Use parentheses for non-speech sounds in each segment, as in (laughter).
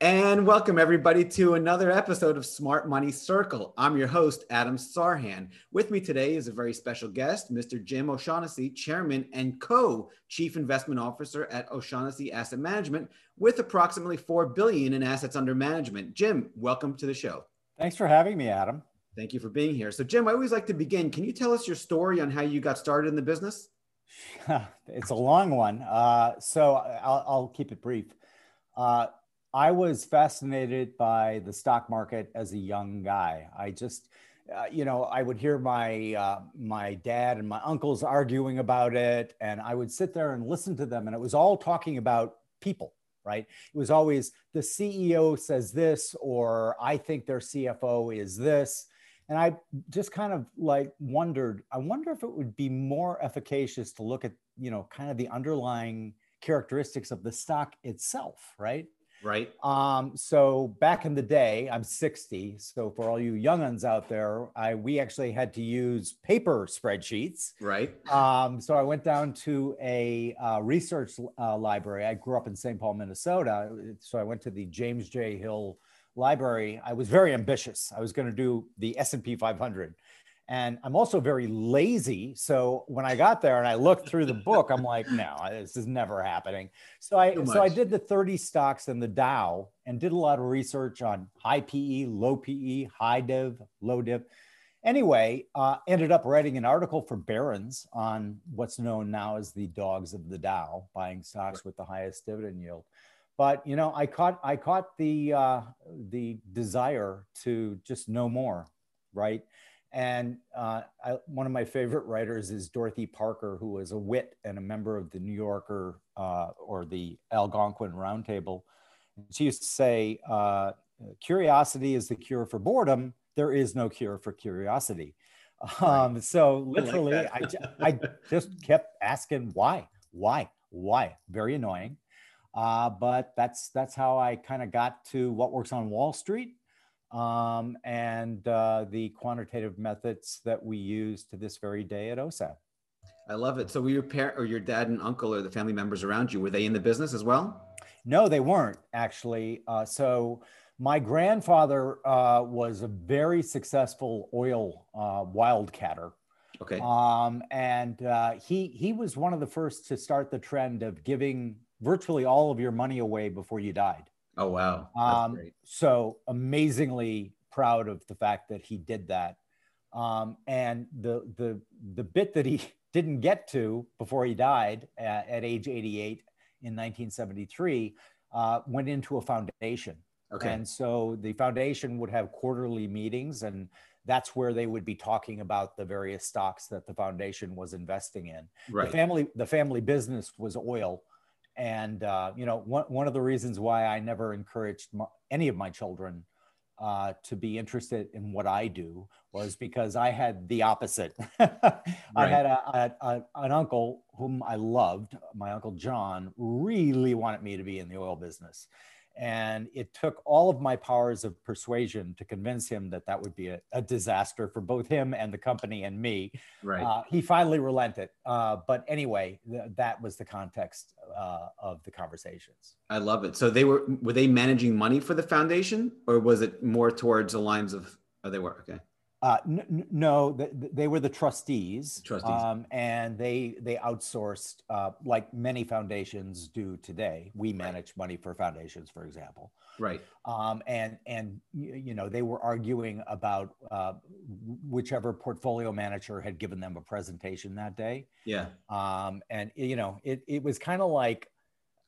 And welcome everybody to another episode of Smart Money Circle. I'm your host, Adam Sarhan. With me today is a very special guest, Mr. Jim O'Shaughnessy, Chairman and Co-Chief Investment Officer at O'Shaughnessy Asset Management, with approximately four billion in assets under management. Jim, welcome to the show. Thanks for having me, Adam. Thank you for being here. So, Jim, I always like to begin. Can you tell us your story on how you got started in the business? (laughs) it's a long one. Uh, so I'll, I'll, keep it brief. Uh, I was fascinated by the stock market as a young guy. I just, uh, you know, I would hear my uh, my dad and my uncles arguing about it, and I would sit there and listen to them, and it was all talking about people, right? It was always the CEO says this, or I think their CFO is this, and I just kind of like wondered. I wonder if it would be more efficacious to look at, you know, kind of the underlying characteristics of the stock itself, right? Right. Um, so back in the day, I'm 60. So for all you younguns out there, I we actually had to use paper spreadsheets. Right. Um, so I went down to a uh, research uh, library. I grew up in St. Paul, Minnesota. So I went to the James J. Hill Library. I was very ambitious. I was going to do the S&P 500 and I'm also very lazy. So when I got there and I looked through the book, I'm like, (laughs) no, this is never happening. So I so I did the 30 stocks in the Dow and did a lot of research on high PE, low PE, high div, low div. Anyway, uh, ended up writing an article for Barron's on what's known now as the dogs of the Dow, buying stocks with the highest dividend yield. But you know, I caught I caught the uh, the desire to just know more, right? And uh, I, one of my favorite writers is Dorothy Parker, who was a wit and a member of the New Yorker uh, or the Algonquin Roundtable. She used to say, uh, Curiosity is the cure for boredom. There is no cure for curiosity. Um, so literally, I, like I, (laughs) I, just kept asking why, why, why. Very annoying. Uh, but that's that's how I kind of got to what works on Wall Street um, and uh, the quantitative methods that we use to this very day at OSAM. I love it. So, were your parent or your dad and uncle or the family members around you were they in the business as well? No, they weren't actually. Uh, so, my grandfather uh, was a very successful oil uh, wildcatter. Okay. Um, and uh, he he was one of the first to start the trend of giving virtually all of your money away before you died. Oh wow! Um, so amazingly proud of the fact that he did that. Um, and the the the bit that he (laughs) didn't get to before he died at, at age 88 in 1973 uh, went into a foundation. Okay. And so the foundation would have quarterly meetings, and that's where they would be talking about the various stocks that the foundation was investing in. Right. The family the family business was oil and uh, you know, one one of the reasons why I never encouraged my, any of my children uh, to be interested in what I do was because I had the opposite. (laughs) right. I had a, a, a, an uncle whom I loved. My uncle John really wanted me to be in the oil business. And it took all of my powers of persuasion to convince him that that would be a, a disaster for both him and the company and me. Right. Uh, he finally relented. Uh, but anyway, th- that was the context uh, of the conversations. I love it. So they were were they managing money for the foundation, or was it more towards the lines of? Oh, they were okay. Uh, n- no, th- they were the trustees, trustees. Um, and they they outsourced uh, like many foundations do today. We manage right. money for foundations, for example. Right. Um, and and you know they were arguing about uh, whichever portfolio manager had given them a presentation that day. Yeah. Um, and you know it it was kind of like,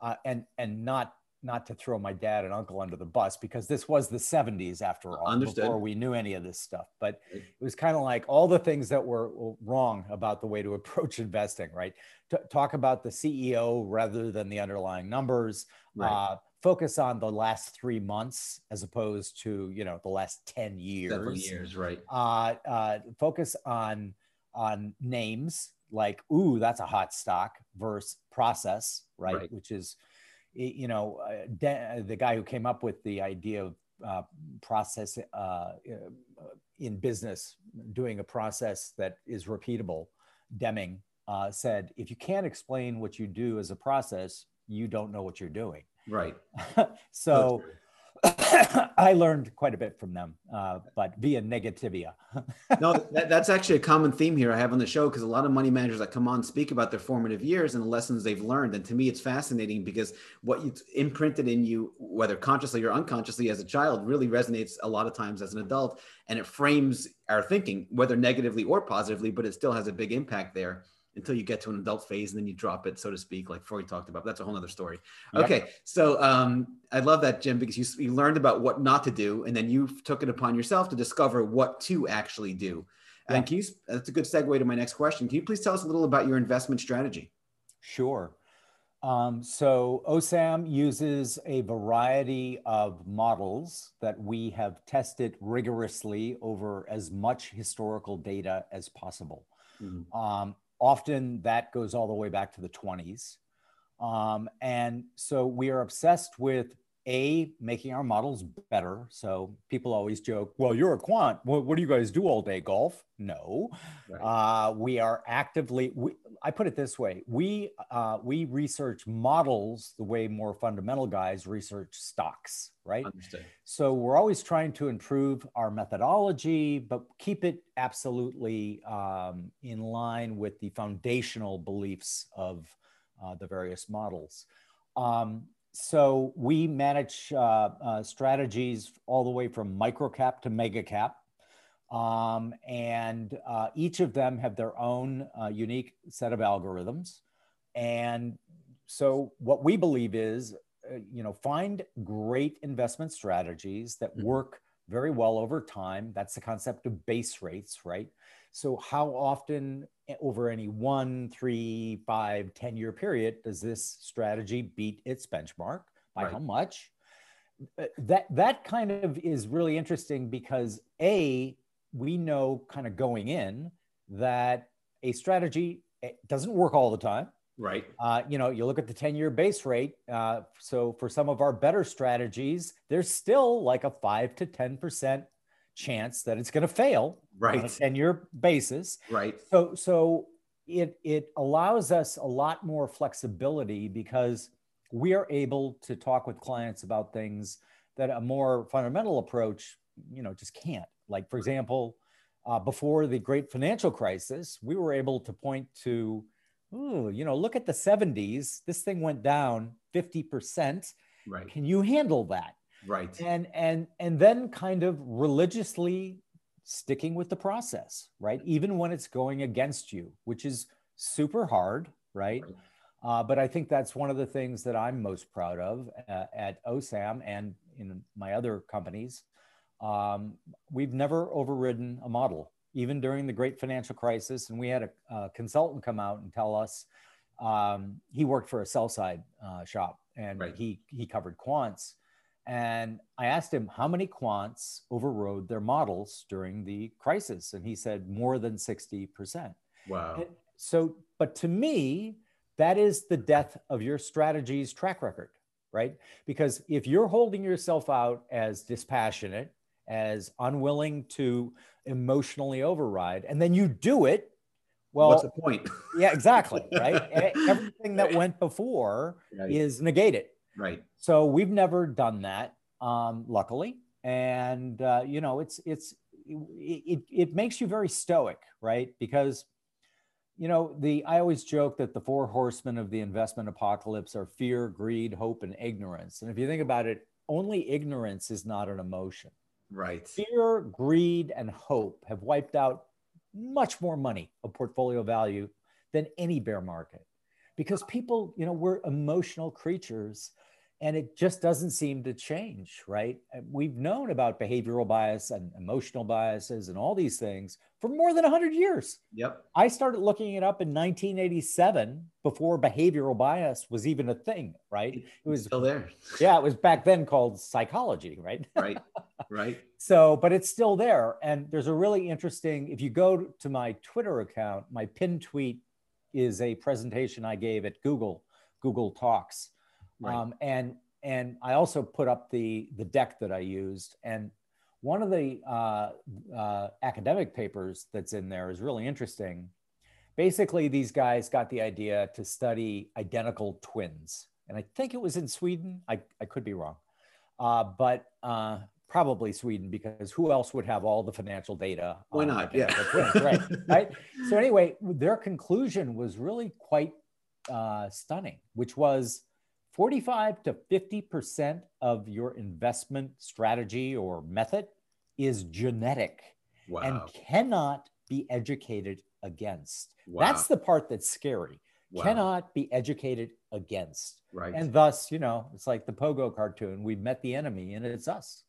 uh, and and not not to throw my dad and uncle under the bus because this was the 70s after all Understood. before we knew any of this stuff but it was kind of like all the things that were wrong about the way to (laughs) approach investing right T- talk about the ceo rather than the underlying numbers right. uh, focus on the last three months as opposed to you know the last 10 years Several years right uh, uh, focus on on names like ooh that's a hot stock versus process right, right. which is you know, uh, De- the guy who came up with the idea of uh, process uh, uh, in business, doing a process that is repeatable, Deming uh, said, if you can't explain what you do as a process, you don't know what you're doing. Right. (laughs) so, (coughs) I learned quite a bit from them, uh, but via negativa. no, (laughs) that, that's actually a common theme here I have on the show because a lot of money managers that come on speak about their formative years and the lessons they've learned. And to me, it's fascinating because what you imprinted in you, whether consciously or unconsciously as a child, really resonates a lot of times as an adult. And it frames our thinking, whether negatively or positively, but it still has a big impact there until you get to an adult phase and then you drop it, so to speak, like Freud talked about. But that's a whole other story. Yep. Okay. So um, I love that, Jim, because you, you learned about what not to do and then you took it upon yourself to discover what to actually do. And can you, that's a good segue to my next question. Can you please tell us a little about your investment strategy? Sure. Um, so OSAM uses a variety of models that we have tested rigorously over as much historical data as possible. Mm-hmm. Um, Often that goes all the way back to the 20s. Um, and so we are obsessed with a making our models better. So people always joke, "Well, you're a quant. What, what do you guys do all day? Golf?" No, right. uh, we are actively. We, I put it this way: we uh, we research models the way more fundamental guys research stocks, right? Understood. So we're always trying to improve our methodology, but keep it absolutely um, in line with the foundational beliefs of uh, the various models. Um, so we manage uh, uh, strategies all the way from microcap to mega cap. Um, and uh, each of them have their own uh, unique set of algorithms. And so what we believe is, uh, you know, find great investment strategies that mm-hmm. work very well over time. That's the concept of base rates, right? So how often eh, over any one, three, five, 10 year period does this strategy beat its benchmark? By right. how much? Uh, that that kind of is really interesting because a we know kind of going in that a strategy doesn't work all the time. Right. Uh, you know, you look at the 10 year base rate. Uh, so for some of our better strategies, there's still like a five to 10% chance that it's going to fail right. on a 10 year basis. Right. So, so it, it allows us a lot more flexibility because we are able to talk with clients about things that a more fundamental approach, you know, just can't. Like, for example, uh, before the great financial crisis, we were able to point to, ooh, you know, look at the 70s. This thing went down 50%. Right. Can you handle that? right and and and then kind of religiously sticking with the process right even when it's going against you which is super hard right, right. Uh, but i think that's one of the things that i'm most proud of uh, at osam and in my other companies um, we've never overridden a model even during the great financial crisis and we had a, a consultant come out and tell us um, he worked for a sell side uh, shop and right. he he covered quants and I asked him how many quants overrode their models during the crisis. And he said more than 60%. Wow. And so, but to me, that is the death of your strategy's track record, right? Because if you're holding yourself out as dispassionate, as unwilling to emotionally override, and then you do it, well, what's the point? yeah, exactly. (laughs) Right. Everything that went before right. is negated. Right. So we've never done that, um, luckily, and uh, you know, it's it's it, it makes you very stoic, right? Because you know the I always joke that the four horsemen of the investment apocalypse are fear, greed, hope, and ignorance. And if you think about it, only ignorance is not an emotion. Right. Fear, greed, and hope have wiped out much more money of portfolio value than any bear market because people, you know, we're emotional creatures and it just doesn't seem to change, right? We've known about behavioral bias and emotional biases and all these things for more than 100 years. Yep. I started looking it up in 1987 before behavioral bias was even a thing, right? It was still there. yeah, it was back then called psychology, right? (laughs) Right. Right. so, but it's still there. And there's a really interesting, if you go to my Twitter account, my pinned tweet is a presentation I gave at Google, Google Talks Right. Um, and and I also put up the the deck that I used. And one of the uh, uh, academic papers that's in there is really interesting. Basically, these guys got the idea to study identical twins, and I think it was in Sweden. I, I could be wrong. uh, but uh, probably Sweden because who else would have all the financial data? Why not? Yeah. right. (laughs) right. So anyway, their conclusion was really quite uh, stunning, which was 45 to 50% of your investment strategy or method is genetic wow. and cannot be educated against. Wow. That's the part that's scary. Wow. Cannot be educated against. Right. And thus, you know, it's like the Pogo cartoon. We've met the enemy and it's us.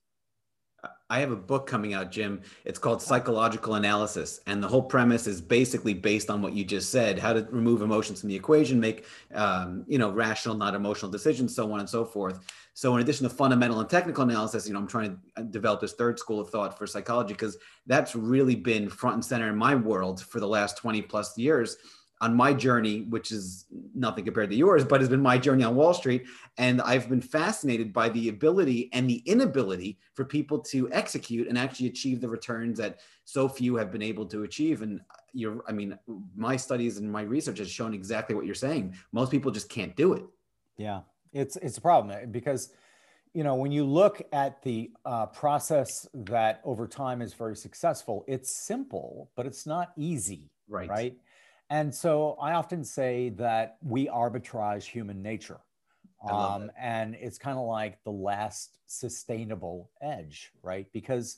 I have a book coming out, Jim. It's called Psychological Analysis. And the whole premise is basically based on what you just said how to remove emotions from the equation, make, um, you know, rational, not emotional decisions, so on and so forth. So, in addition to fundamental and technical analysis, you know, I'm trying to uh, develop this third school of thought for psychology because that's really been front and center in my world for the last 20 plus years on my journey, which is nothing compared to yours, but has been my journey on Wall Street. And I've been fascinated by the ability and the inability for people to execute and actually achieve the returns that so few have been able to achieve. And you're, I mean, my studies and my research has shown exactly what you're saying. Most people just can't do it. Yeah, it's it's a problem eh, because you know when you look at the uh, process that over time is very successful, it's simple, but it's not easy. Right. Right and so I often say that we arbitrage human nature. Um, and it's kind of like the last sustainable edge, right? Because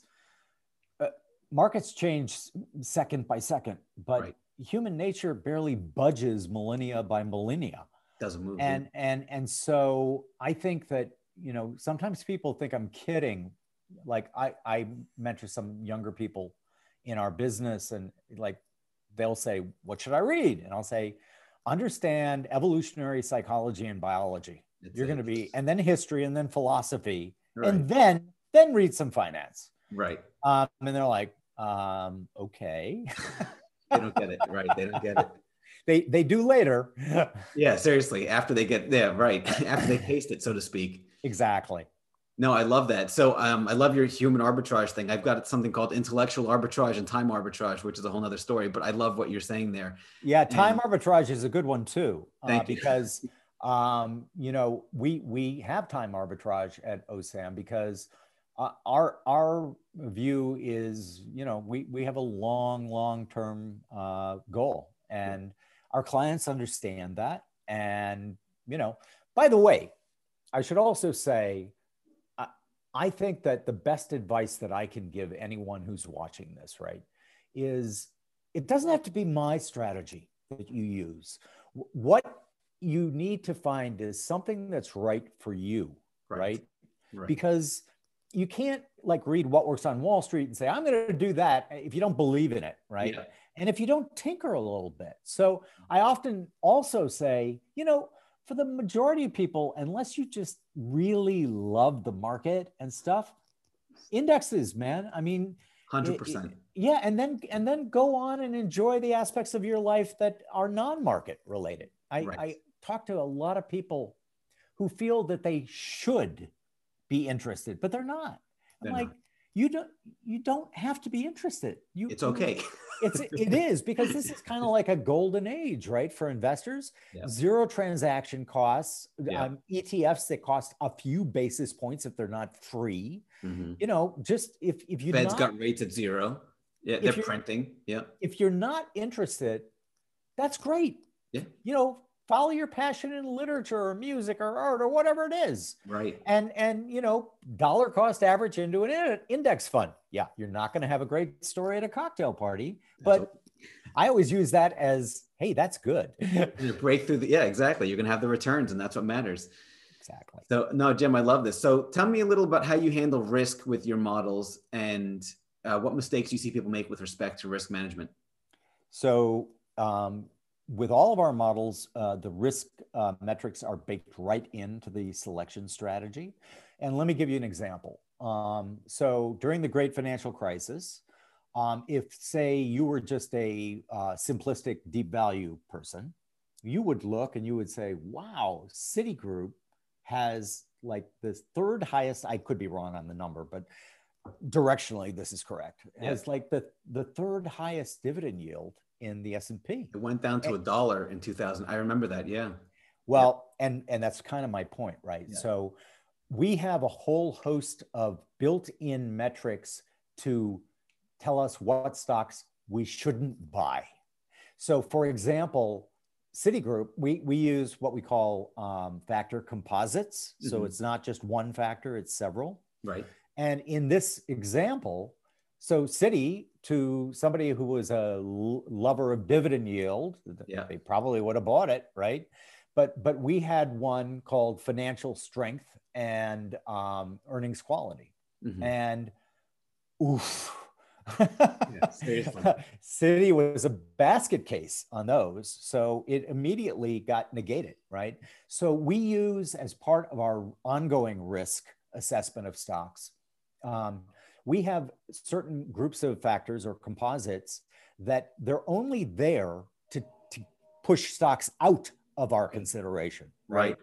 uh, markets change second by second, but right. human nature barely budges millennia by millennia. Doesn't move. And and and so I think that you know sometimes people think I'm kidding. Like I I mentor some younger people in our business, and like they'll say, What should I read? And I'll say, Understand evolutionary psychology and biology. It's You're going to be, and then history, and then philosophy, right. and then then read some finance. Right. Um, and they're like, um, okay. (laughs) they don't get it. Right. They don't get it. (laughs) They they do later. (laughs) yeah, seriously. After they get yeah, right. After they taste it, so to speak. Exactly. No, I love that. So um, I love your human arbitrage thing. I've got something called intellectual arbitrage and time arbitrage, which is a whole other story. But I love what you're saying there. Yeah, time and, arbitrage is a good one too, Thank uh, because um, you know we we have time arbitrage at OSAM because uh, our our view is you know we we have a long long term uh, goal, and our clients understand that. And you know, by the way, I should also say I think that the best advice that I can give anyone who's watching this, right, is it doesn't have to be my strategy that you use. What you need to find is something that's right for you, right? right? right. Because you can't like read what works on Wall Street and say, I'm going to do that eh, if you don't believe in it, right? Yeah. And if you don't tinker a little bit. So mm-hmm. I often also say, you know, for the majority of people, unless you just really love the market and stuff, indexes, man. I mean, hundred percent. Yeah, and then and then go on and enjoy the aspects of your life that are non-market related. I, right. I talk to a lot of people who feel that they should be interested, but they're not. I'm they're like, not. You don't you don't have to be interested. You it's okay. (laughs) it's it is because this is kind of like a golden age, right, for investors. Yeah. Zero transaction costs, yeah. um, ETFs that cost a few basis points if they're not free. Mm-hmm. You know, just if if you Fed's not, got rates at zero, yeah, they're printing. Yeah, if you're not interested, that's great. Yeah, you know, follow your passion in literature or music or art or whatever it is. Right. And and you know dollar cost average into an index fund. Yeah you're not going to have a great story at a cocktail party but i always use that as hey that's good. (laughs) Break through the yeah exactly. You're going to have the returns and that's what matters. Exactly. So no jim i love this. So tell me a little about how you handle risk with your models and uh, what mistakes you see people make with respect to risk management. So um, with all of our models, uh, the risk uh, metrics are baked right into the selection strategy. And let me give you an example. Um, so during the great financial crisis, um, if say you were just a uh, simplistic deep value person, you would look and you would say, wow, Citigroup has like the third highest, I could be wrong on the number, but directionally this is correct, yeah. has like the, the third highest dividend yield in the S&P. It went down to a dollar in 2000. I remember that. Yeah. Well, yeah. and and that's kind of my point, right? Yeah. So we have a whole host of built-in metrics to tell us what stocks we shouldn't buy. So, for example, Citigroup, we, we use what we call um, factor composites. So mm-hmm. it's not just one factor, it's several. Right. And in this example, so Citi to somebody who was a lover of dividend yield, yeah. they probably would have bought it, right? But but we had one called financial strength and um, earnings quality, mm-hmm. and oof. yeah, (laughs) Citi was a basket case on those. So it immediately got negated, right? So we use as part of our ongoing risk assessment of stocks, um, we have certain groups of factors or composites that they're only there to, to push stocks out of our consideration, right?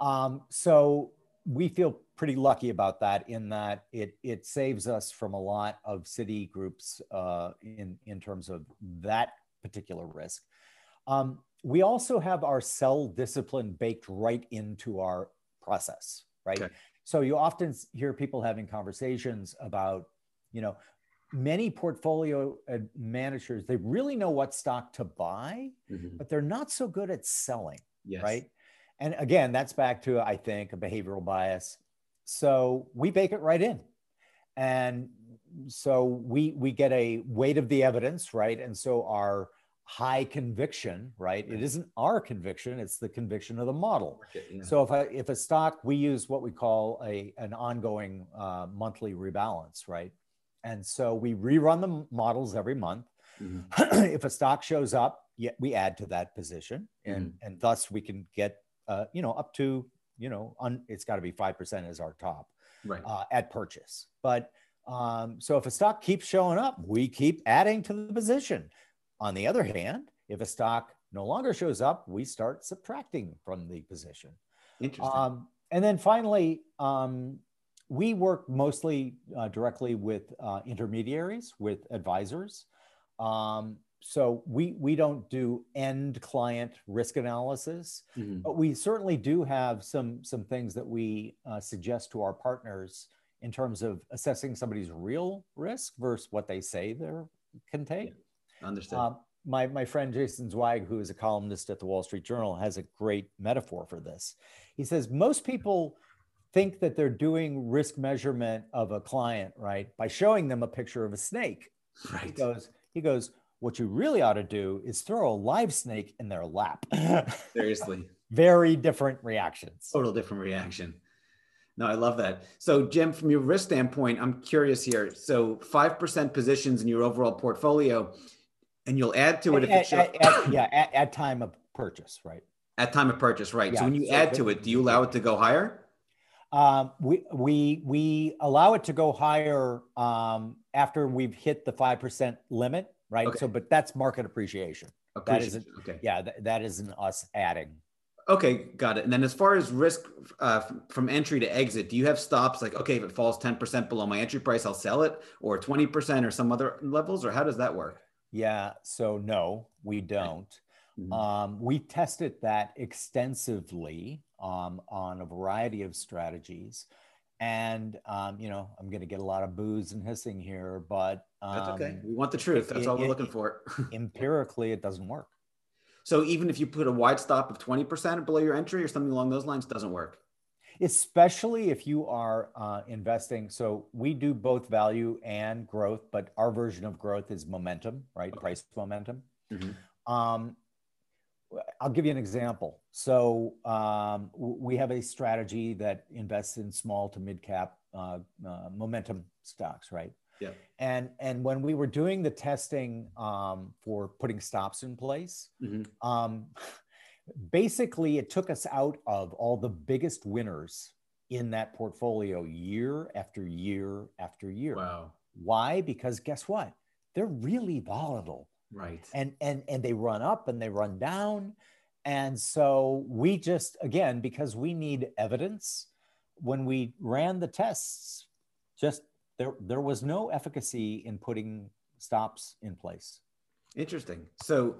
right. Um, so we feel pretty lucky about that in that it it saves us from a lot of Citigroups uh, in in terms of that particular risk. Um, we also have our sell discipline baked right into our process, right? Okay. So you often hear people having conversations about, you know, many portfolio managers they really know what stock to buy, mm-hmm. but they're not so good at selling, yes. right? And again, that's back to I think a behavioral bias. So we bake it right in. And so we we get a weight of the evidence, right? And so our high conviction, right? It isn't our conviction; it's the conviction of the model. Yeah. So if I, if a stock, we use what we call a an ongoing uh, monthly rebalance, right? And so we rerun the models every month. Mm-hmm. (clears throat) if a stock shows up, yeah, we add to that position, and mm-hmm. and thus we can get uh, you know up to you know un, it's got to be five percent as our top right. uh, at purchase, but. Um, so if a stock keeps showing up, we keep adding to the position. On the other hand, if a stock no longer shows up, we start subtracting from the position. Interesting. Um, and then finally, um, we work mostly uh, directly with uh, intermediaries, with advisors. Um, so we we don't do end client risk analysis, mm-hmm. but we certainly do have some some things that we uh, suggest to our partners in terms of assessing somebody's real risk versus what they say they can take. Yeah. Understood. Uh, my, my friend Jason Zweig, who is a columnist at the Wall Street Journal, has a great metaphor for this. He says most people think that they're doing risk measurement of a client, right, by showing them a picture of a snake. Right. He goes, he goes, what you really ought to do is throw a live snake in their lap. (laughs) Seriously. Very different reactions. Total different reaction. No, I love that. So, Jim, from your risk standpoint, I'm curious here. So, 5% positions in your overall portfolio and you'll add to it if at, at, at, yeah at, at, time of purchase right at time of purchase right yeah. so when you so add to it do you allow it to go higher um, we we we allow it to go higher um, after we've hit the five percent limit, right? Okay. So, but that's market appreciation. appreciation. That isn't okay. Yeah, that, that isn't us adding. Okay, got it. And then as far as risk uh, from entry to exit, do you have stops like okay, if it falls ten percent below my entry price, I'll sell it, or twenty percent, or some other levels, or how does that work? Yeah. So no, we don't. Mm-hmm. Um, we tested that extensively um, on a variety of strategies. And, um, you know, I'm going to get a lot of boos and hissing here, but that's okay. Um, we want the truth. That's it, all we're it, looking for. (laughs) empirically, it doesn't work. So even if you put a wide stop of 20% below your entry or something along those lines, doesn't work especially if you are uh, investing. So we do both value and growth, but our version of growth is momentum, right? Okay. Price momentum. Mm-hmm. Um, I'll give you an example. So um, we have a strategy that invests in small to mid cap uh, uh, momentum stocks, right? Yeah. And and when we were doing the testing um, for putting stops in place, mm-hmm. um, basically it took us out of all the biggest winners in that portfolio year after year after year. Wow. Why? Because guess what? They're really volatile. Right. And and and they run up and they run down. And so we just again because we need evidence when we ran the tests just there there was no efficacy in putting stops in place. Interesting. So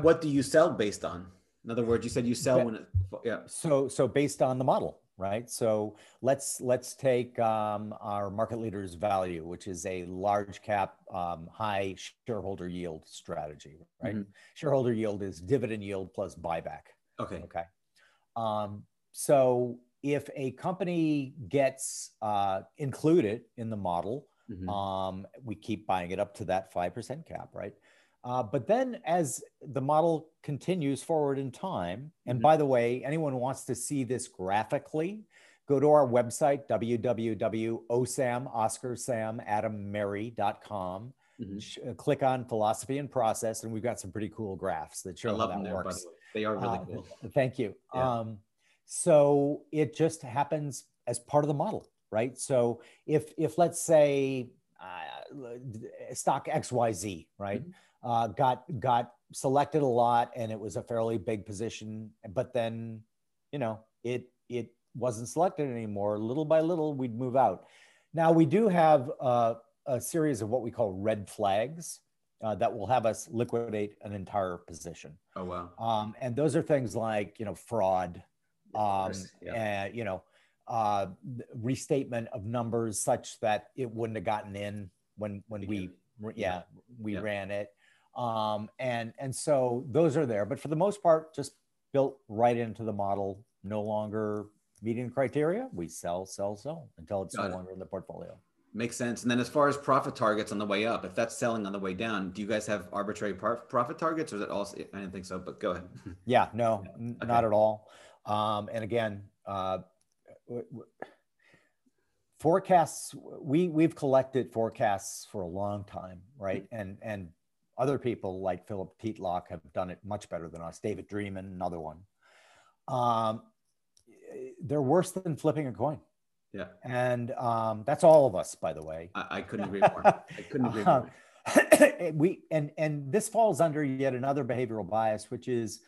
what do you sell based on? In other words, you said you sell when it, yeah. So, so based on the model, right? So let's let's take um, our market leaders value, which is a large cap, um, high shareholder yield strategy, right? Mm-hmm. Shareholder yield is dividend yield plus buyback. Okay. Okay. Um, so if a company gets uh, included in the model, mm-hmm. um, we keep buying it up to that five percent cap, right? Uh, but then as the model continues forward in time, and mm-hmm. by the way, anyone wants to see this graphically, go to our website, www.osam, Mm-hmm. Uh, click on philosophy and process, and we've got some pretty cool graphs that show how that there, works. They are really uh, cool. (laughs) Thank you. Yeah. Um, so it just happens as part of the model, right? So if if let's say uh, stock XYZ, right? Mm-hmm uh, got got selected a lot, and it was a fairly big position. But then, you know, it it wasn't selected anymore. Little by little, we'd move out. Now we do have uh, a series of what we call red flags. Uh, that will have us liquidate an entire position. Oh wow! Um, and those are things like you know fraud, um, yeah. and you know uh, restatement of numbers such that it wouldn't have gotten in when when we yeah we yeah. ran it. Um, and, and so those are there, but for the most part, just built right into the model, no longer meeting criteria. We sell, sell, sell until it's Got no it. longer in the portfolio. Makes sense. And then as far as profit targets on the way up, if that's selling on the way down, do you guys have arbitrary par- profit targets or is it also, I didn't think so, but go ahead. (laughs) Yeah, no, yeah. Okay. not at all. Um, and again, uh, w- w- forecasts, we, we've collected forecasts for a long time, right? Mm-hmm. And, and other people like Philip Tetlock have done it much better than us. David Dreman, another one. Um, they're worse than flipping a coin. Yeah. And um, that's all of us, by the way. I, I couldn't agree more. (laughs) I couldn't agree more. (laughs) we and and this falls under yet another behavioral bias, which is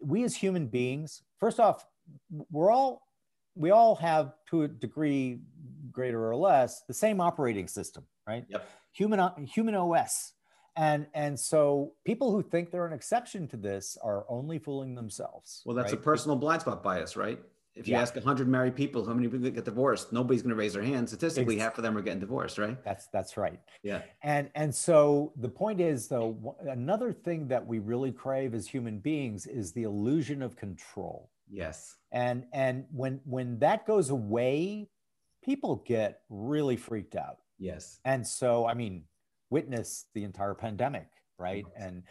we as human beings. First off, we're all we all have to a degree, greater or less, the same operating system, right? Yep. Human human OS and and so people who think they're an exception to this are only fooling themselves well that's right? a personal blind spot bias right? If you yeah. ask 100 married people how many people get divorced? Nobody's going to raise their hand. Statistically half of them are getting divorced right? That's that's right. Yeah. And and so the point is though another thing that we really crave as human beings is the illusion of control. Yes. And and when when that goes away people get really freaked out. Yes. And so i mean witness the entire pandemic, right? And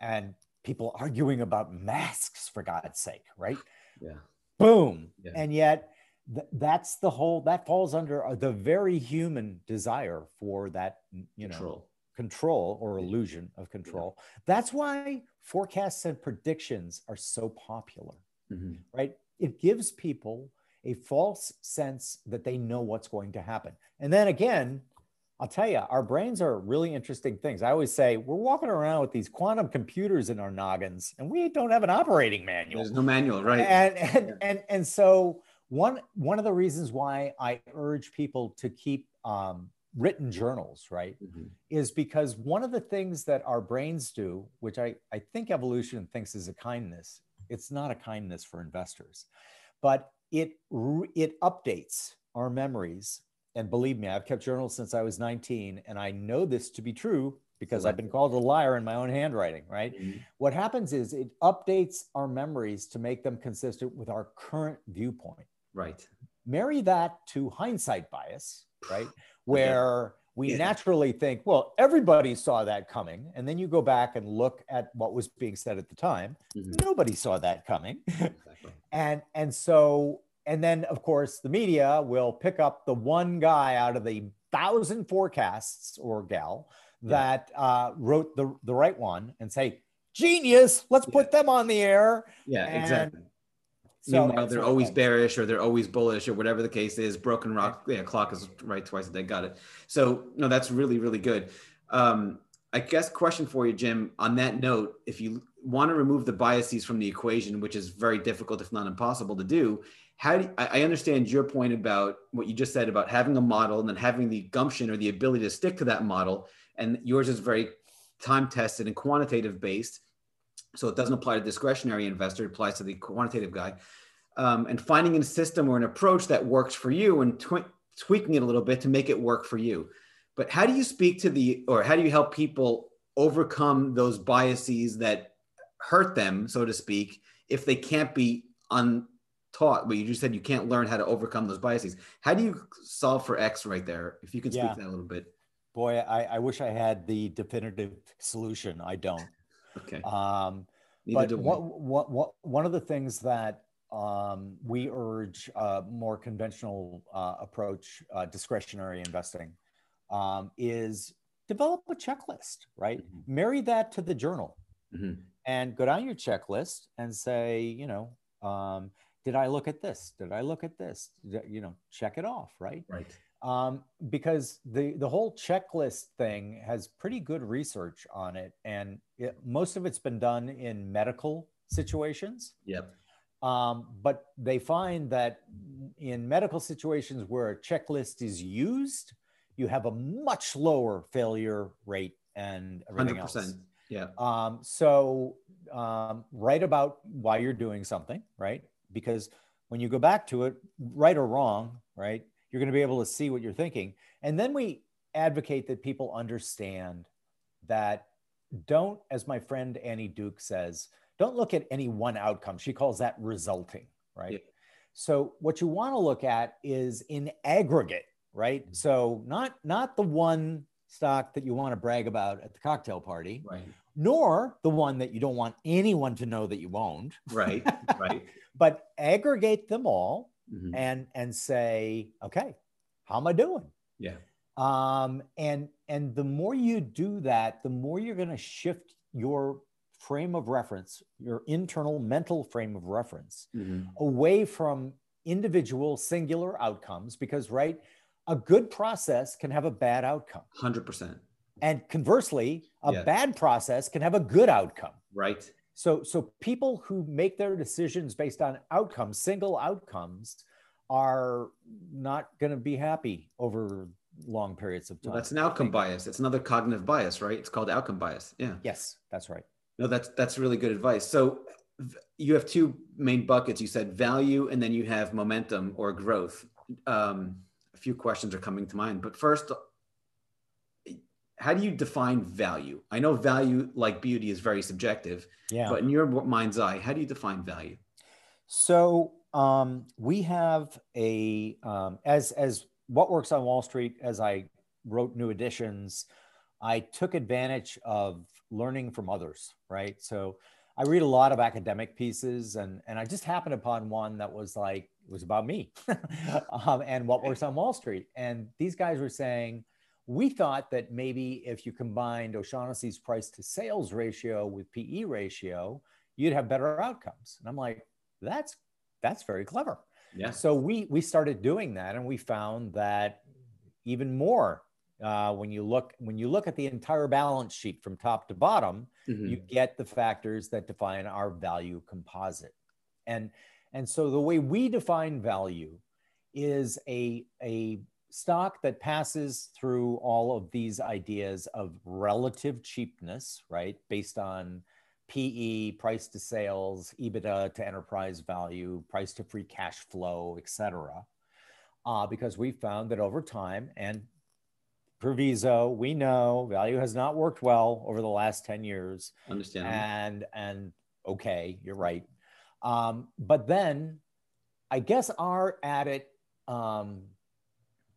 and people arguing about masks for God's sake, right? (sighs) Yeah. Boom. Yeah. And yet th- that's the whole that falls under uh, the very human desire for that, you control. know, control or illusion of control. Yeah. That's why forecasts and predictions are so popular, mm-hmm. right? It gives people a false sense that they know what's going to happen. And then again, I'll tell you, our brains are really interesting things. I always say we're walking around with these quantum computers in our noggins, and we don't have an operating manual. There's no manual, right? And and yeah. and, and so one one of the reasons why I urge people to keep um, written journals, right, mm-hmm. is because one of the things that our brains do, which I I think evolution thinks is a kindness, it's not a kindness for investors, but it it updates our memories and believe me, I've kept journals since I was 19, and I know this to be true because I've been called a liar in my own handwriting, right? Mm-hmm. What happens is it updates our memories to make them consistent with our current viewpoint. Right. Marry that to hindsight bias, (sighs) right? Where okay. we yeah. naturally think, well, everybody saw that coming. And then you go back and look at what was being said at the time. Mm-hmm. Nobody saw that coming. Exactly. (laughs) and and so and then, of course, the media will pick up the one guy out of the thousand forecasts or gal that yeah. uh, wrote the, the right one and say, genius, let's yeah. put them on the air. Yeah, and exactly. So Meanwhile, they're always bearish or they're always bullish or whatever the case is. Broken rock, yeah, clock is right twice a day. Got it. So no, that's really really good. Um, I guess question for you, Jim. On that note, if you want to remove the biases from the equation, which is very difficult, if not impossible, to do, how do you, I understand your point about what you just said about having a model and then having the gumption or the ability to stick to that model. And yours is very time tested and quantitative based. So it doesn't apply to discretionary investor, it applies to the quantitative guy. um, and finding a system or an approach that works for you and tw- tweaking it a little bit to make it work for you. But how do you speak to the, or how do you help people overcome those biases that hurt them, so to speak, if they can't be untaught? But you just said you can't learn how to overcome those biases. How do you solve for X right there? If you can speak yeah. to that a little bit. Boy, I, I wish I had the definitive solution. I don't. okay. Um, but what, what, what, one of the things that um, we urge a more conventional uh, approach, uh, discretionary investing, um, is develop a checklist, right? Mm-hmm. Marry that to the journal mm-hmm. and go down your checklist and say, you know, um, did I look at this? Did I look at this? You know, check it off, right? Right. Um, because the the whole checklist thing has pretty good research on it, and it, most of it's been done in medical situations. Yep. Um, but they find that in medical situations where a checklist is used, you have a much lower failure rate and everything 100%. else. Yeah. Um, so um, write about why you're doing something, right? Because when you go back to it, right or wrong, right, you're going to be able to see what you're thinking. And then we advocate that people understand that don't, as my friend Annie Duke says, don't look at any one outcome. She calls that resulting, right? Yeah. So what you want to look at is in aggregate, right? Mm-hmm. So not not the one stock that you want to brag about at the cocktail party, right? Nor the one that you don't want anyone to know that you owned, right? Right. (laughs) but aggregate them all mm-hmm. and and say, okay, how am I doing? Yeah. Um, and and the more you do that, the more you're going to shift your frame of reference, your internal mental frame of reference, mm-hmm. away from individual singular outcomes, because right, a good process can have a bad outcome. Hundred percent. And conversely, a bad process can have a good outcome. Right. So, so people who make their decisions based on outcomes, single outcomes, are not going to be happy over long periods of time. Well, that's an outcome bias. It's another cognitive bias, right? It's called outcome bias. Yeah. Yes, that's right. No, that's that's really good advice. So you have two main buckets. You said value, and then you have momentum or growth. Um, a few questions are coming to mind, but first, how do you define value? I know value, like beauty, is very subjective. Yeah. But in your mind's eye, how do you define value? So um, we have a um, as as what works on Wall Street. As I wrote new editions, I took advantage of learning from others. Right. So I read a lot of academic pieces, and and I just happened upon one that was like it was about me (laughs) um, and what works on Wall Street. And these guys were saying we thought that maybe if you combined O'Shaughnessy's price to sales ratio with PE ratio, you'd have better outcomes. And I'm like, that's that's very clever. Yeah. So we we started doing that, and we found that even more uh, when you look when you look at the entire balance sheet from top to bottom, mm-hmm. you get the factors that define our value composite. And and so the way we define value is a a stock that passes through all of these ideas of relative cheapness, right? Based on PE, price to sales, EBITDA to enterprise value, price to free cash flow, et cetera. Uh, because we found that over time, and proviso, we know value has not worked well over the last 10 years. Understand. And, and okay, you're right. Um, but then I guess our added um,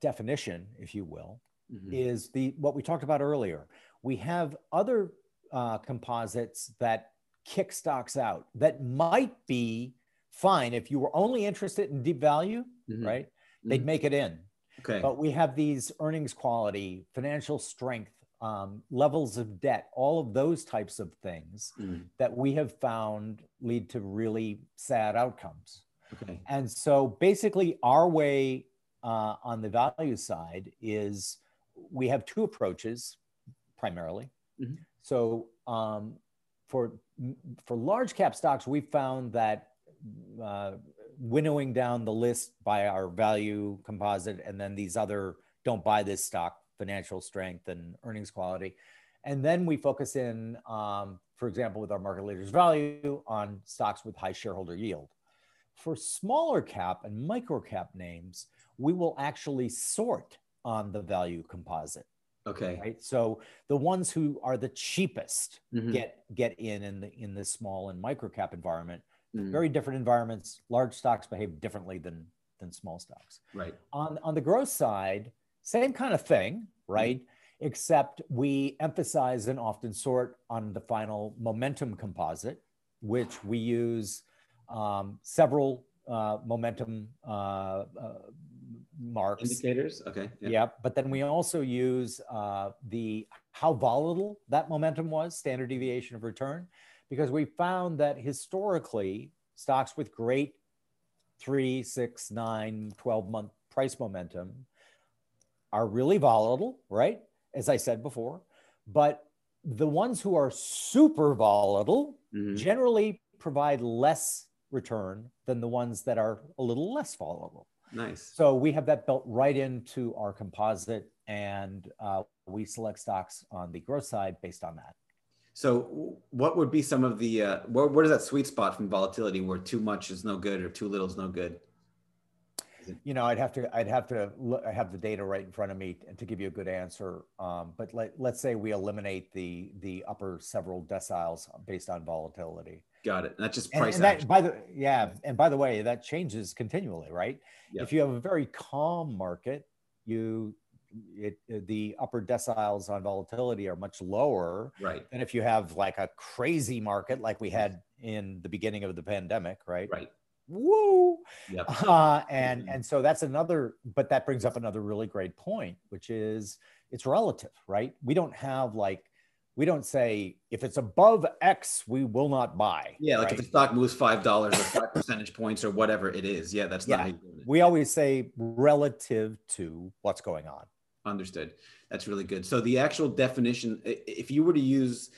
definition, if you will, mm-hmm. is the what we talked about earlier. We have other uh, composites that kick stocks out that might be fine if you were only interested in deep value, mm-hmm. right? They'd mm-hmm. make it in. Okay. But we have these earnings quality, financial strength, um, levels of debt, all of those types of things mm. that we have found lead to really sad outcomes. Okay. And so basically, our way uh, on the value side is we have two approaches primarily. Mm-hmm. So um, for for large cap stocks, we found that uh, winnowing down the list by our value composite, and then these other don't buy this stock, financial strength and earnings quality, and then we focus in, um, for example, with our market leaders value on stocks with high shareholder yield. For smaller cap and micro cap names, we will actually sort on the value composite. Okay. Right. So the ones who are the cheapest Mhm. get get in in the in the small and micro cap environment. Mhm. Very different environments. Large stocks behave differently than than small stocks. Right. On on the growth side, same kind of thing, right? Except we emphasize and often sort on the final momentum composite, which we use um, several uh, momentum uh, uh, marks. Indicators. Okay. Yep. But then we also use uh, the how volatile that momentum was, standard deviation of return, because we found that historically stocks with great three, six, nine, 12 month price momentum are really volatile, right? As I said before. But the ones who are super volatile Mhm. generally provide less return than the ones that are a little less volatile. Nice. So we have that built right into our composite, and uh, we select stocks on the growth side based on that. So, what would be some of the uh, where, where is that sweet spot from volatility where too much is no good or too little is no good? You know, I'd have to, I'd have to look, I have the data right in front of me to give you a good answer. Um, but let, let's say we eliminate the the upper several deciles based on volatility. Got it. And that's just price and that, by the yeah, and by the way, that changes continually, right? Yep. If you have a very calm market, you it the upper deciles on volatility are much lower Right. than if you have like a crazy market like we had in the beginning of the pandemic, right? Right. Woo! Yep. (laughs) Uh, and Mhm. and so that's another, but that brings up another really great point, which is it's relative, right? We don't have like we don't say if it's above X, we will not buy. Yeah. Like right? if the stock moves five dollars or five percentage points or whatever it is. Yeah. That's not Yeah. how you're it. we always say relative to what's going on. Understood. That's really good. So the actual definition, if you were to use,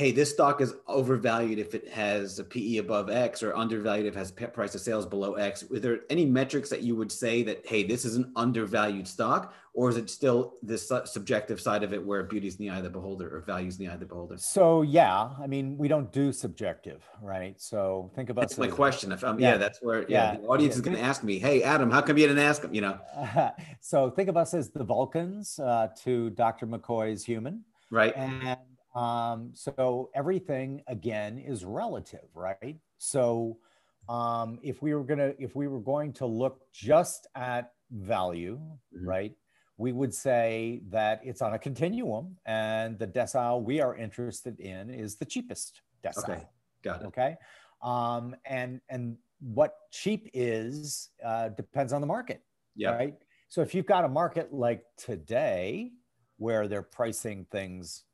hey, this stock is overvalued if it has a PE above X or undervalued if it has price of sales below X. Are there any metrics that you would say that, hey, this is an undervalued stock, or is it still this subjective side of it where beauty's in the eye of the beholder or value's in the eye of the beholder? So yeah, I mean, we don't do subjective, right? So think about That's my question. If I'm, yeah, Yeah. that's where yeah, Yeah. the audience Yeah. is going to ask me, hey, Adam, how come you didn't ask him? You know, (laughs) so think of us as the Vulcans uh, to Dr. McCoy's human. right? And um, so everything again is relative, right? So um, if we were gonna, if we were going to look just at value, Mhm. right, we would say that it's on a continuum, and the decile we are interested in is the cheapest decile. Okay. Got it. Okay. Um, and and what cheap is uh, depends on the market Yeah. right? So if you've got a market like today where they're pricing things,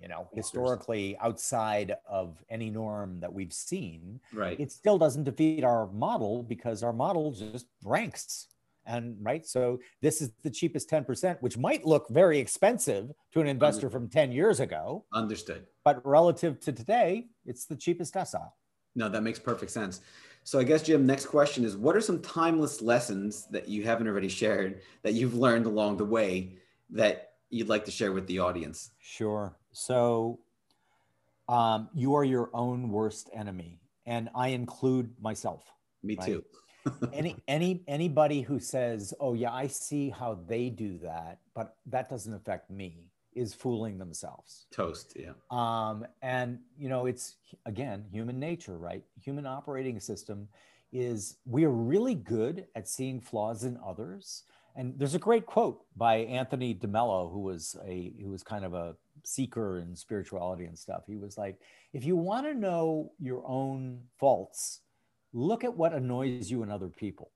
you know, historically outside of any norm that we've seen, Right. it still doesn't defeat our model because our model just ranks. And right, so this is the cheapest 10%, which might look very expensive to an investor from 10 years ago, Understood. but relative to today, it's the cheapest decile. No, that makes perfect sense. So I guess Jim, next question is what are some timeless lessons that you haven't already shared that you've learned along the way that you'd like to share with the audience? Sure. So um, you are your own worst enemy, and I include myself. Me Right. too. (laughs) Any any anybody who says, "Oh yeah, I see how they do that, but that doesn't affect me," is fooling themselves. Toast. Yeah. Um, and you know, it's again human nature, right? Human operating system is we are really good at seeing flaws in others. And there's a great quote by Anthony DeMello, who was a who was kind of a seeker and spirituality and stuff. He was like, if you want to know your own faults, look at what annoys you in other people.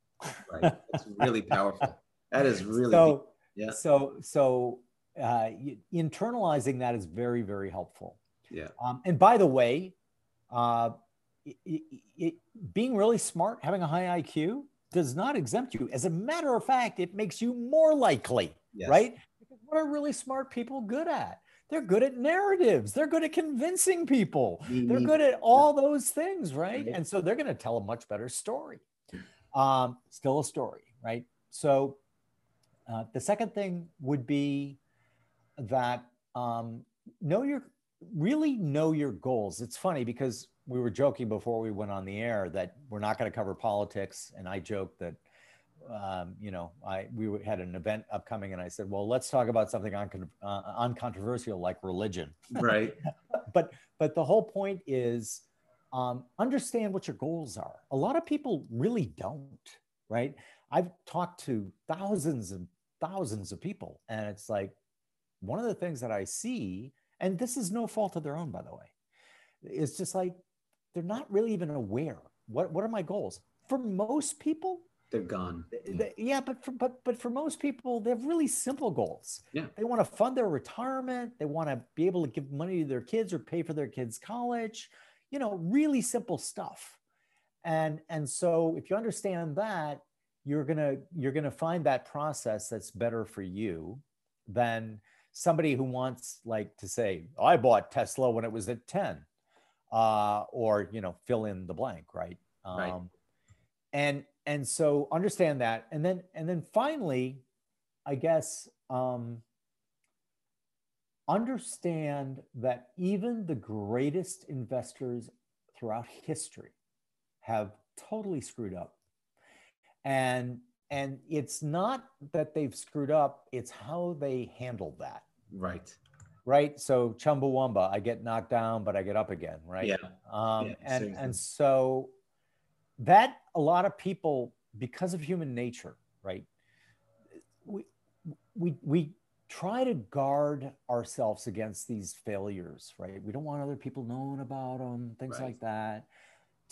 Right. That's really powerful. That is (laughs) really so deep. Yeah. so so uh, internalizing that is very very helpful. Yeah. Um, and by the way, uh, it, it, it, being really smart, having a high IQ, does not exempt you. As a matter of fact, it makes you more likely, Yes. right? Because what are really smart people good at? They're good at narratives. They're good at convincing people. They're good at all those things, right? Right. And so they're going to tell a much better story. Um, still a story, right? So uh, the second thing would be that um, know your really know your goals. It's funny because we were joking before we went on the air that we're not going to cover politics, and I joked that um, you know, I we had an event upcoming, and I said, well, let's talk about something uh, uncontroversial like religion. Right. (laughs) but but the whole point is um, understand what your goals are. A lot of people really don't. Right. I've talked to thousands and thousands of people, and it's like one of the things that I see, and this is no fault of their own, by the way. It's just like they're not really even aware. What what are my goals? For most people, they're gone. They, yeah, but for, but but for most people, they have really simple goals. Yeah, they want to fund their retirement. They want to be able to give money to their kids or pay for their kids' college. You know, really simple stuff. And and so if you understand that, you're gonna you're gonna find that process that's better for you than somebody who wants like to say, I bought Tesla when it was at ten, uh, or you know, fill in the blank, right? Um, right. And and so understand that. And then and then finally i guess um, understand that even the greatest investors throughout history have totally screwed up. And and it's not that they've screwed up it's how they handled that. Right. Right? So chumbawamba i get knocked down but i get up again right? Yeah, um, yeah and and so that a lot of people because of human nature right we we we try to guard ourselves against these failures right? We don't want other people knowing about them things right. like that.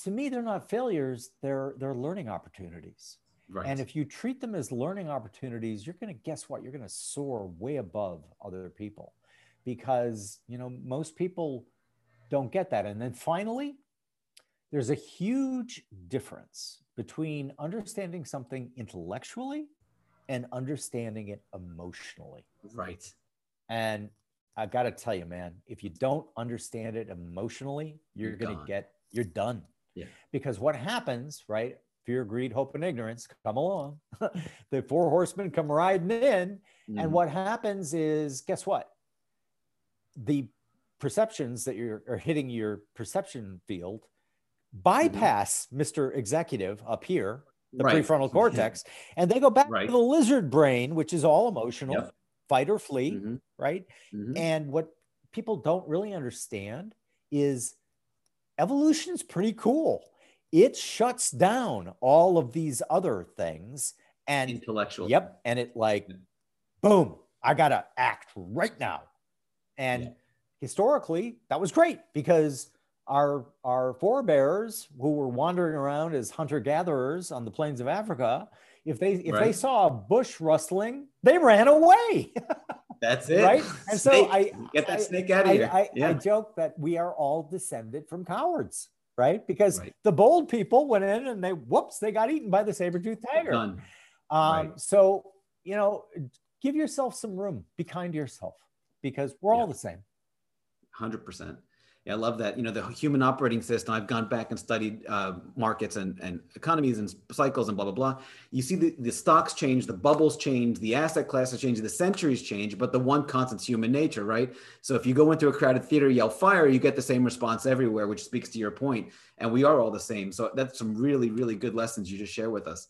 To me they're not failures they're they're learning opportunities. Right. and if you treat them as learning opportunities you're going to guess what? You're going to soar way above other people because you know most people don't get that. And then finally there's a huge difference between understanding something intellectually and understanding it emotionally. Right. And I got to tell you, man, if you don't understand it emotionally, you're, you're going to get, you're done. Yeah. Because what happens, right? Fear, greed, hope, and ignorance come along. (laughs) the four horsemen come riding in. Mm. And what happens is, guess what? The perceptions that you're are hitting your perception field bypass mm-hmm. Mr. Executive up here, the right. prefrontal (laughs) cortex, and they go back right. to the lizard brain, which is all emotional, yep. fight or flee, mm-hmm. right? Mm-hmm. And what people don't really understand is evolution is pretty cool. It shuts down all of these other things and intellectual. Yep. And it like, boom, I got to act right now. And yeah. historically, that was great because our our forebears who were wandering around as hunter gatherers on the plains of Africa, if they if right. they saw a bush rustling, they ran away. (laughs) That's it, right? And snake. so I get that I, snake out of I, here. I, yeah. I, joke that we are all descended from cowards, right? Because right. the bold people went in and they whoops, they got eaten by the saber tooth tiger. Um, right. So you know, give yourself some room. Be kind to yourself because we're yeah. all the same. Hundred percent. Yeah, I love that. You know, the human operating system. I've gone back and studied uh, markets and, and economies and cycles and blah blah blah. You see the, the stocks change, the bubbles change, the asset classes change, the centuries change, but the one constant's human nature, right? So if you go into a crowded theater, yell fire, you get the same response everywhere, which speaks to your point. And we are all the same. So that's some really really good lessons you just share with us.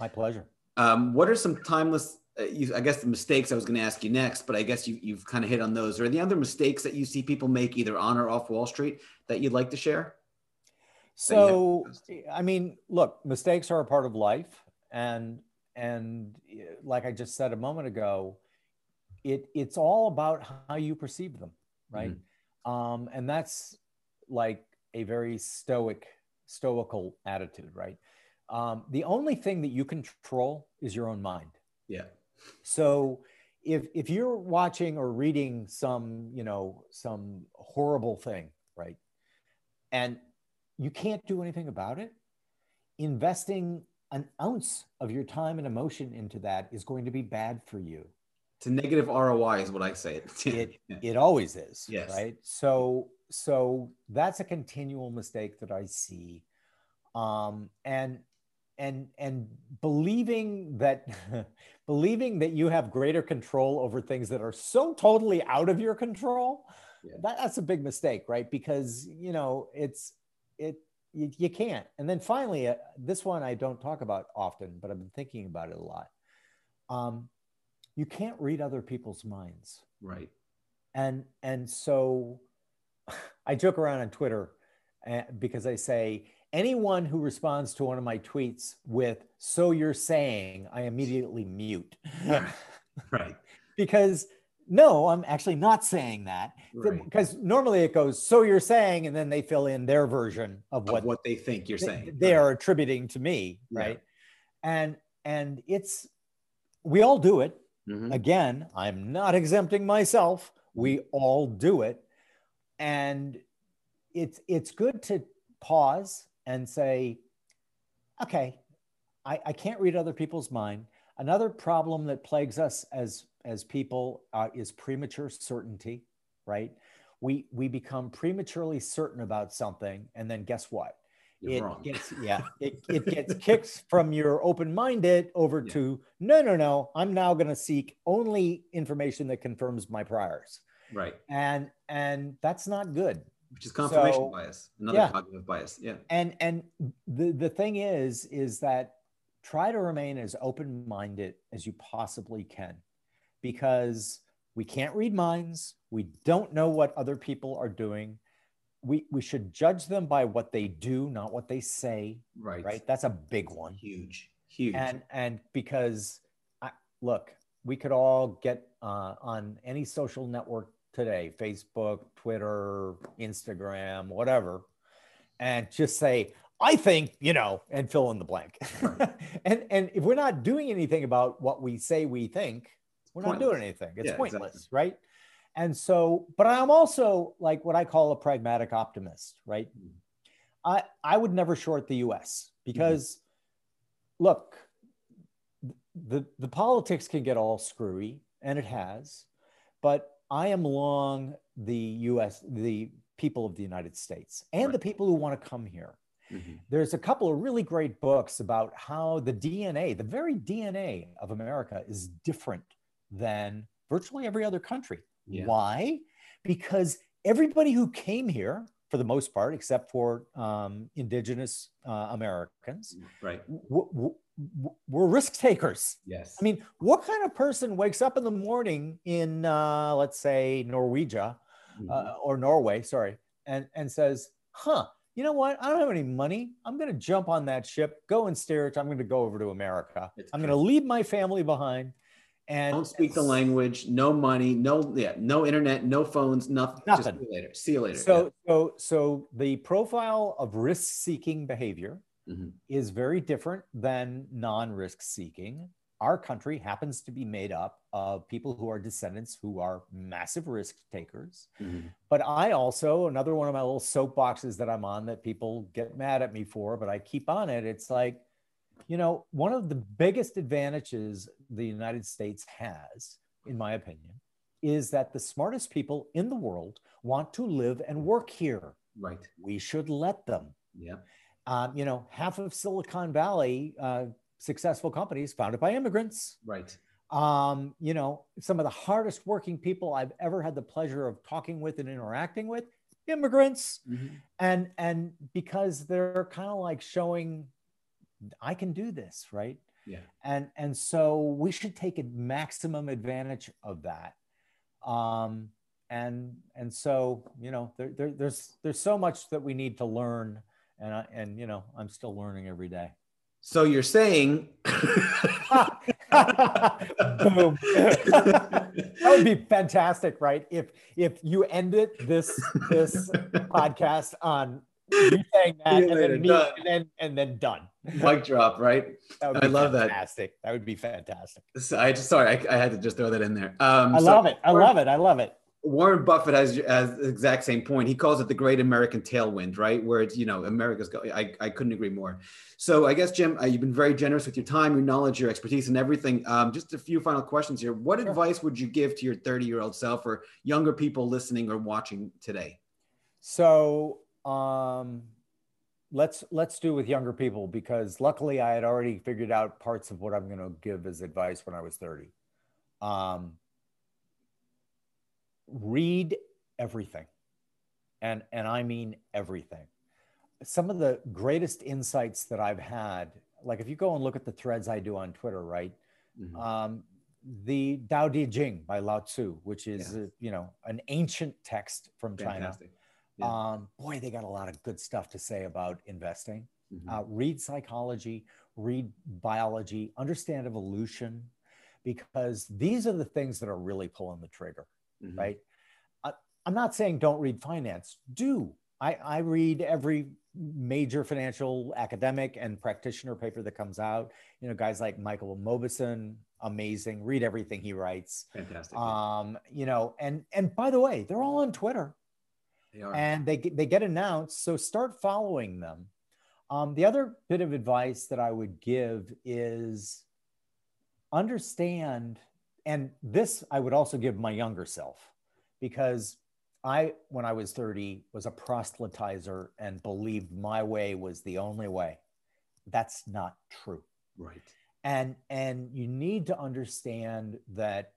My pleasure. Um, what are some timeless you, I guess the mistakes I was going to ask you next, but I guess you, you've kind of hit on those. Are the other mistakes that you see people make either on or off Wall Street that you'd like to share? So, I mean, look, mistakes are a part of life, and and like I just said a moment ago, it it's all about how you perceive them, right? Mm-hmm. Um, and that's like a very stoic, stoical attitude, right? Um, the only thing that you control is your own mind. Yeah. So if if you're watching or reading some, you know, some horrible thing, right? And you can't do anything about it, investing an ounce of your time and emotion into that is going to be bad for you. It's a negative ROI is what I say. (laughs) it it always is. Yes. Right. So so that's a continual mistake that I see. Um, and and and believing that (laughs) believing that you have greater control over things that are so totally out of your control yeah. that, that's a big mistake, right? Because you know it's it you, you can't. And then finally, uh, this one I don't talk about often, but I've been thinking about it a lot. Um, you can't read other people's minds, right? And and so (laughs) I joke around on Twitter uh, because I say anyone who responds to one of my tweets with "so you're saying," I immediately mute. (laughs) right. because no, I'm actually not saying that right. because normally it goes, so you're saying, and then they fill in their version of what, of what they think you're they, saying. They right. are attributing to me, right? Yeah. And and it's we all do it. Mm-hmm. Again, I'm not exempting myself. We mm-hmm. all do it. And it's it's good to pause and say, okay, I, I can't read other people's mind. Another problem that plagues us as as people uh, is premature certainty, right? We we become prematurely certain about something, and then guess what? You're it wrong. gets yeah, (laughs) it, it gets kicks from your open-minded over yeah. to no, no, no. I'm now going to seek only information that confirms my priors. Right. And and that's not good. Which is confirmation so, bias, another yeah. cognitive bias. Yeah. And and the the thing is, is that try to remain as open-minded as you possibly can because we can't read minds. We don't know what other people are doing. We, we should judge them by what they do, not what they say. Right. Right. That's a big one. Huge. Huge. And and because I, look, we could all get uh, on any social network today, Facebook, Twitter, Instagram, whatever, and just say, I think, you know, and fill in the blank. (laughs) And and if we're not doing anything about what we say we think, we're pointless. not doing anything. It's yeah, pointless, exactly. right? And so, but I'm also like what I call a pragmatic optimist, right? Mm-hmm. I I would never short the US because mm-hmm. look, the the politics can get all screwy and it has, but I am long the US the people of the United States and right. the people who want to come here. Mm-hmm. There's a couple of really great books about how the DNA, the very DNA of America is different than virtually every other country. Yeah. Why? Because everybody who came here, for the most part, except for um, indigenous uh, Americans, right, w- w- were risk takers. Yes. I mean, what kind of person wakes up in the morning in, uh, let's say, Norwegia mm-hmm. uh, or Norway, sorry, and, and says, huh, you know what? I don't have any money. I'm going to jump on that ship, go and steer it. I'm going to go over to America. It's I'm going to leave my family behind and don't speak the language, no money, no yeah, no internet, no phones, nothing. Nothing. see you later. See you later. So yeah. so so the profile of risk-seeking behavior mm-hmm. is very different than non-risk seeking. Our country happens to be made up of people who are descendants who are massive risk takers. Mm-hmm. But I also, another one of my little soapboxes that I'm on that people get mad at me for, but I keep on it. It's like you know, one of the biggest advantages the United States has, in my opinion, is that the smartest people in the world want to live and work here. Right. We should let them. Yeah. Um, you know, half of Silicon Valley uh, successful companies founded by immigrants. Right. Um, you know, some of the hardest working people I've ever had the pleasure of talking with and interacting with, immigrants. Mm-hmm. And and because they're kind of like showing I can do this, right? Yeah. And and so we should take a maximum advantage of that. Um, and and so you know there, there, there's there's so much that we need to learn, and I, and you know I'm still learning every day. So you're saying (laughs) Boom. (laughs) that would be fantastic, right? If if you ended this this podcast on you saying that and, then me, and then and then done. Mic drop, right? I love fantastic. that. Fantastic. That would be fantastic. So I just sorry, I, I, had to just throw that in there. Um, I so love it. I love it. I love it. Warren Buffett has, has the exact same point. He calls it the great American tailwind, right? Where it's, you know, America's going. I, I couldn't agree more. So I guess, Jim, uh, you've been very generous with your time, your knowledge, your expertise, and everything. Um, just a few final questions here. What sure. advice would you give to your 30 year old self or younger people listening or watching today? So, um, let's let's do with younger people because luckily I had already figured out parts of what I'm going to give as advice when I was 30. Um, read everything. And, and I mean everything. Some of the greatest insights that I've had, like if you go and look at the threads I do on Twitter, right? Mm-hmm. Um, the Tao Te Ching by Lao Tzu, which is, yeah. uh, you know, an ancient text from Fantastic. China. Yeah. Um, boy, they got a lot of good stuff to say about investing. Mm-hmm. Uh, read psychology, read biology, understand evolution, because these are the things that are really pulling the trigger, mm-hmm. right? I, I'm not saying don't read finance. Do I, I read every major financial academic and practitioner paper that comes out. You know, guys like Michael Mauboussin, amazing. Read everything he writes. Fantastic. Um, you know, and and by the way, they're all on Twitter. They are. And they they get announced. So start following them. Um, the other bit of advice that I would give is understand, and this I would also give my younger self, because I, when I was 30, was a proselytizer and believed my way was the only way. That's not true. Right. And and you need to understand that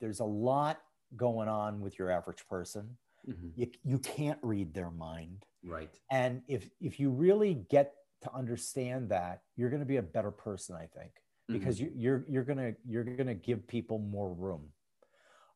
there's a lot going on with your average person. Mm-hmm. You, you can't read their mind. Right. And if if you really get to understand that, you're going to be a better person, I think, because mm-hmm. you, you're you're gonna you're gonna give people more room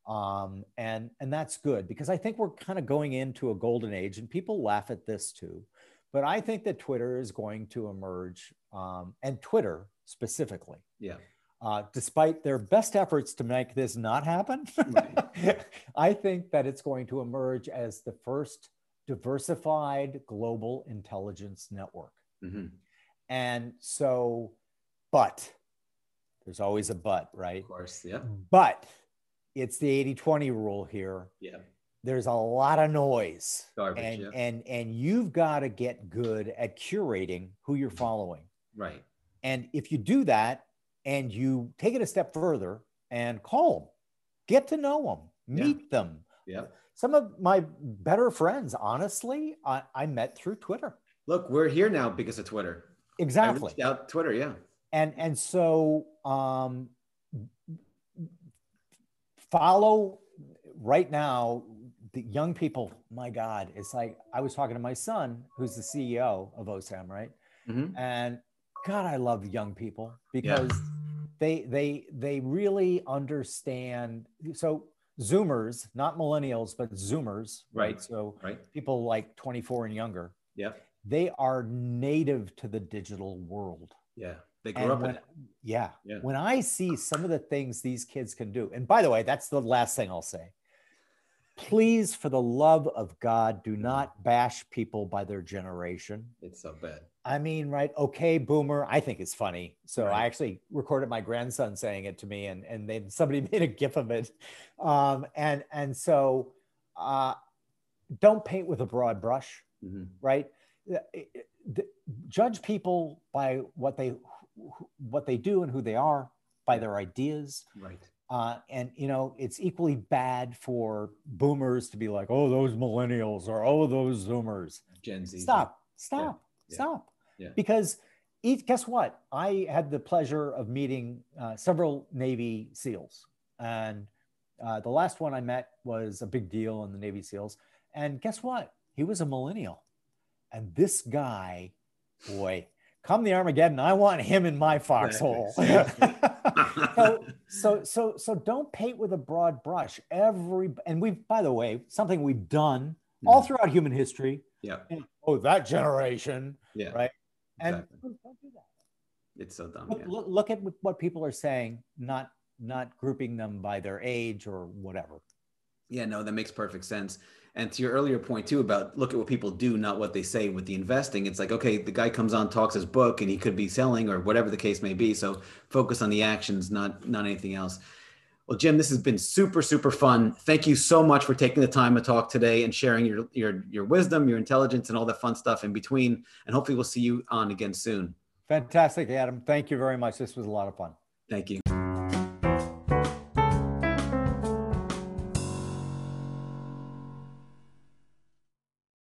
um, and and that's good because I think we're kind of going into a golden age, and people laugh at this too. But I think that Twitter is going to emerge, um, and Twitter specifically. Yeah. Uh, despite their best efforts to make this not happen, (laughs) I think that it's going to emerge as the first diversified global intelligence network. Mm-hmm. And so, but there's always a but, right? Of course, yeah. But it's the 80 20 rule here. Yeah. There's a lot of noise. Garbage, and, yeah. and and you've got to get good at curating who you're following. Right. And if you do that and you take it a step further and call them, get to know them, meet yeah. them. Yeah. Some of my better friends, honestly, I, I met through Twitter. Look, we're here now because of Twitter. Exactly. out Twitter, yeah. And and so um, follow right now the young people my god it's like i was talking to my son who's the ceo of osam right mm-hmm. and god i love young people because yeah. they they they really understand so zoomers not millennials but zoomers right, right? so right. people like 24 and younger yeah they are native to the digital world yeah they grew and up when, in it. Yeah. yeah. When I see some of the things these kids can do, and by the way, that's the last thing I'll say. Please, for the love of God, do not bash people by their generation. It's so bad. I mean, right? Okay, boomer. I think it's funny. So right. I actually recorded my grandson saying it to me, and and then somebody (laughs) made a gif of it. Um, and and so, uh, don't paint with a broad brush, mm-hmm. right? Judge people by what they what they do and who they are by their ideas. Right. Uh, and you know, it's equally bad for boomers to be like, "Oh, those millennials," or "Oh, those Zoomers." Gen Z. Stop! Stop! Yeah. Stop! Yeah. Because each, guess what? I had the pleasure of meeting uh, several Navy SEALs, and uh, the last one I met was a big deal in the Navy SEALs. And guess what? He was a millennial, and this guy, boy, come the Armageddon, I want him in my foxhole. (laughs) (laughs) so, so, so, so don't paint with a broad brush. Every and we've, by the way, something we've done mm. all throughout human history. Yeah. oh, that generation. Yeah. Right. And exactly. don't do that. It's so dumb. Look, yeah. look, look at what people are saying, not not grouping them by their age or whatever. Yeah, no, that makes perfect sense. And to your earlier point too about look at what people do, not what they say with the investing. It's like, okay, the guy comes on, talks his book, and he could be selling or whatever the case may be. So focus on the actions, not not anything else. Well, Jim, this has been super, super fun. Thank you so much for taking the time to talk today and sharing your your your wisdom, your intelligence, and all the fun stuff in between. And hopefully we'll see you on again soon. Fantastic, Adam. Thank you very much. This was a lot of fun. Thank you.